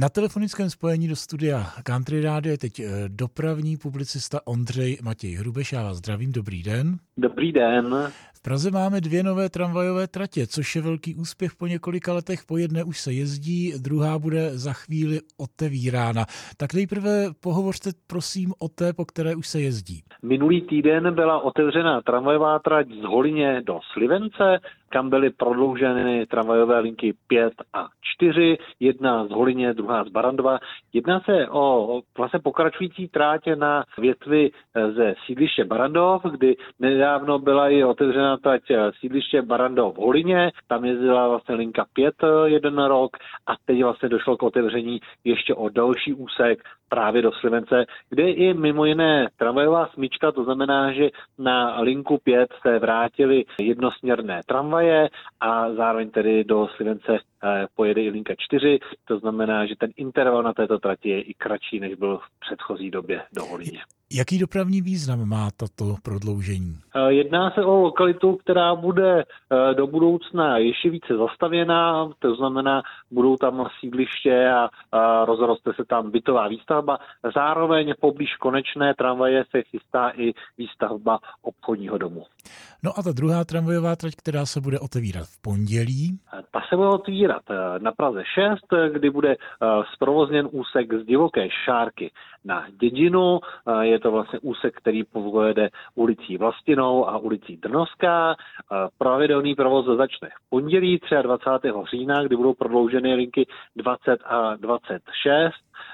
Na telefonickém spojení do studia Country Radio je teď eh, dopravní publicista Ondřej Matěj Hrubeš. Já vás zdravím, dobrý den. Dobrý den. V Praze máme dvě nové tramvajové tratě, což je velký úspěch po několika letech. Po jedné už se jezdí, druhá bude za chvíli otevírána. Tak nejprve pohovořte prosím o té, po které už se jezdí. Minulý týden byla otevřena tramvajová trať z Holině do Slivence, kam byly prodlouženy tramvajové linky 5 a 4, jedna z Holině, druhá z Barandova. Jedná se o vlastně pokračující trátě na větvi ze sídliště Barandov, kdy nedávno byla i otevřena trať sídliště Barandov v Holině, tam jezdila vlastně linka 5 jeden rok a teď vlastně došlo k otevření ještě o další úsek právě do Slivence, kde je mimo jiné tramvajová smyčka, to znamená, že na linku 5 se vrátily jednosměrné tramvaje a zároveň tedy do Slivence eh, pojede i linka 4, to znamená, že ten interval na této trati je i kratší, než byl v předchozí době do Holině. Jaký dopravní význam má tato prodloužení? Eh, jedná se o lokalitu, která bude eh, do budoucna ještě více zastavěná, to znamená, budou tam sídliště a, rozroste se tam bytová výstavba. Zároveň poblíž konečné tramvaje se chystá i výstavba obchodního domu. No a ta druhá tramvajová trať, která se bude otevírat v pondělí? Eh, ta se bude otevírat na Praze 6, kdy bude zprovozněn úsek z divoké šárky na dědinu. Je to vlastně úsek, který povede ulicí Vlastinou a ulicí Drnovská. Pravidelný provoz začne v pondělí 23. října, kdy budou prodlouženy linky 20 a 26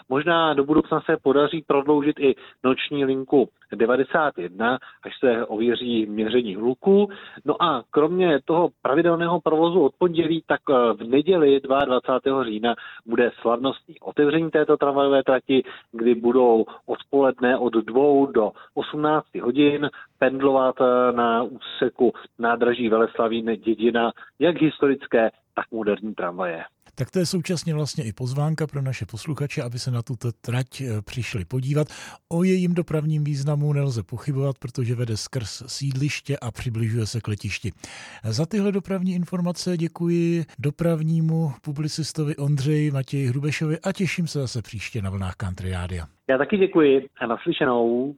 Možná do budoucna se podaří prodloužit i noční linku 91, až se ověří měření hluku. No a kromě toho pravidelného provozu od pondělí, tak eh, v neděli 22. října bude slavnostní otevření této tramvajové trati, kdy budou odpoledne od 2 do 18 hodin pendlovat eh, na úseku nádraží Veleslavín dědina, jak historické, tak moderní tramvaje. Tak to je současně vlastně i pozvánka pro naše posluchače, aby se na tuto trať eh, přišli podívat. O jejím dopravním významu nelze pochybovat, protože vede skrz sídliště a přibližuje se k letišti. Za tyhle dopravní informace děkuji dopravnímu publicistovi Ondřeji Matěji Hrubešovi a těším se zase příště na vlnách Country Rádia. Já taky děkuji a naslyšenou.